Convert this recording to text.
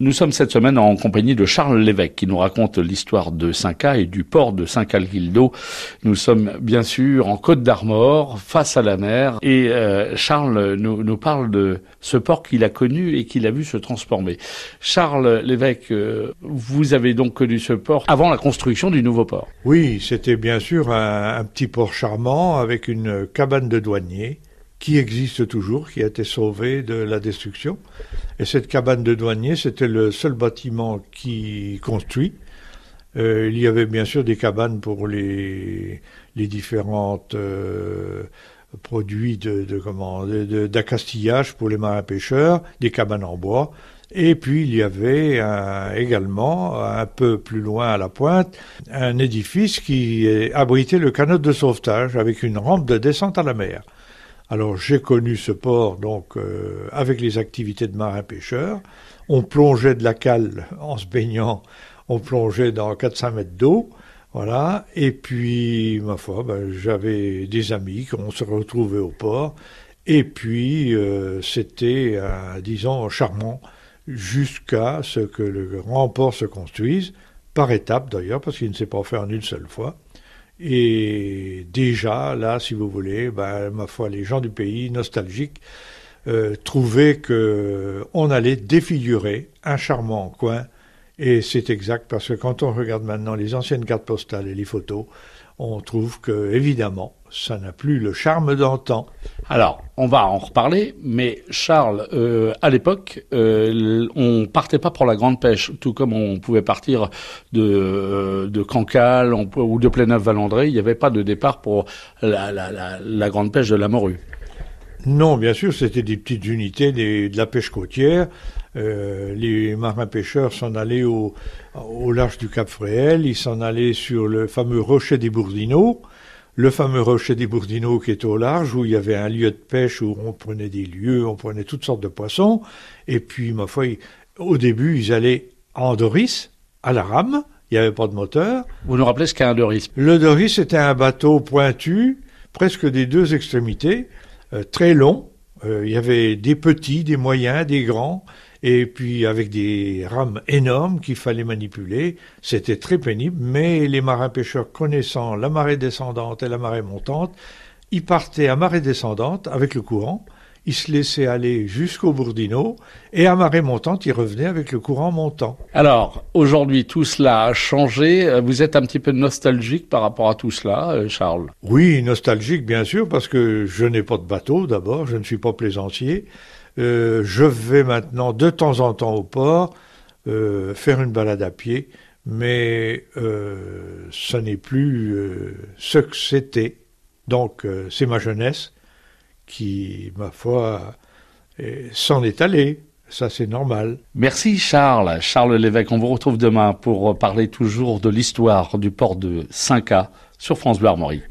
Nous sommes cette semaine en compagnie de Charles Lévesque qui nous raconte l'histoire de Saint-Ca et du port de Saint-Calguildo. Nous sommes bien sûr en Côte d'Armor, face à la mer, et euh, Charles nous, parle de ce port qu'il a connu et qu'il a vu se transformer. Charles Lévesque, euh, vous avez donc connu ce port avant la construction du nouveau port. Oui, c'était bien sûr un petit port charmant avec une cabane de douanier qui existe toujours, qui a été sauvé de la destruction. Et cette cabane de douanier, c'était le seul bâtiment qui construit. Euh, il y avait bien sûr des cabanes pour les, les différentes euh, produits de, de, d'accastillage pour les marins pêcheurs, des cabanes en bois. Et puis il y avait également, un peu plus loin à la pointe, un édifice qui abritait le canot de sauvetage avec une rampe de descente à la mer. Alors j'ai connu ce port donc euh, avec les activités de marin-pêcheur. On plongeait de la cale en se baignant, on plongeait dans 400 mètres d'eau. Voilà, et puis, ma foi, ben, j'avais des amis, qu'on se retrouvait au port, et puis euh, c'était, disons, charmant, jusqu'à ce que le grand port se construise, par étapes d'ailleurs, parce qu'il ne s'est pas fait en une seule fois. Et déjà, là, si vous voulez, ben, ma foi, les gens du pays, nostalgiques, euh, trouvaient qu'on allait défigurer un charmant coin. Et c'est exact, parce que quand on regarde maintenant les anciennes cartes postales et les photos, on trouve que, évidemment, ça n'a plus le charme d'antan. Alors, on va en reparler, mais Charles, euh, à l'époque, euh, on partait pas pour la grande pêche, tout comme on pouvait partir de, euh, Cancale ou de Pléneuf-Valandré, il n'y avait pas de départ pour la grande pêche de la morue. Non, bien sûr, c'était des petites unités de la pêche côtière. Euh, les marins-pêcheurs s'en allaient au, au, large du Cap Fréhel, ils s'en allaient sur le fameux rocher des Bourdineaux, le fameux rocher des Bourdineaux qui est au large, où il y avait un lieu de pêche où on prenait des lieux, on prenait toutes sortes de poissons. Et puis, ma foi, au début, ils allaient en Doris, à la rame, il n'y avait pas de moteur. Vous nous rappelez ce qu'est un Doris? Le Doris était un bateau pointu, presque des deux extrémités, très long. Euh, il y avait des petits, des moyens, des grands et puis avec des rames énormes qu'il fallait manipuler. C'était très pénible, mais les marins-pêcheurs connaissant la marée descendante et la marée montante, ils partaient à marée descendante avec le courant, ils se laissaient aller jusqu'au Bourdineau, et à marée montante, ils revenaient avec le courant montant. Alors, aujourd'hui, tout cela a changé. Vous êtes un petit peu nostalgique par rapport à tout cela, euh, Charles? Oui, nostalgique, bien sûr, parce que je n'ai pas de bateau, d'abord, je ne suis pas plaisancier. Euh, je vais maintenant de temps en temps au port euh, faire une balade à pied, mais euh, ce n'est plus ce que c'était. Donc c'est ma jeunesse qui, ma foi, s'en est allée. Ça, c'est normal. Merci Charles. Charles Lévesque, on vous retrouve demain pour parler toujours de l'histoire du port de 5A sur France Bleu Armorique.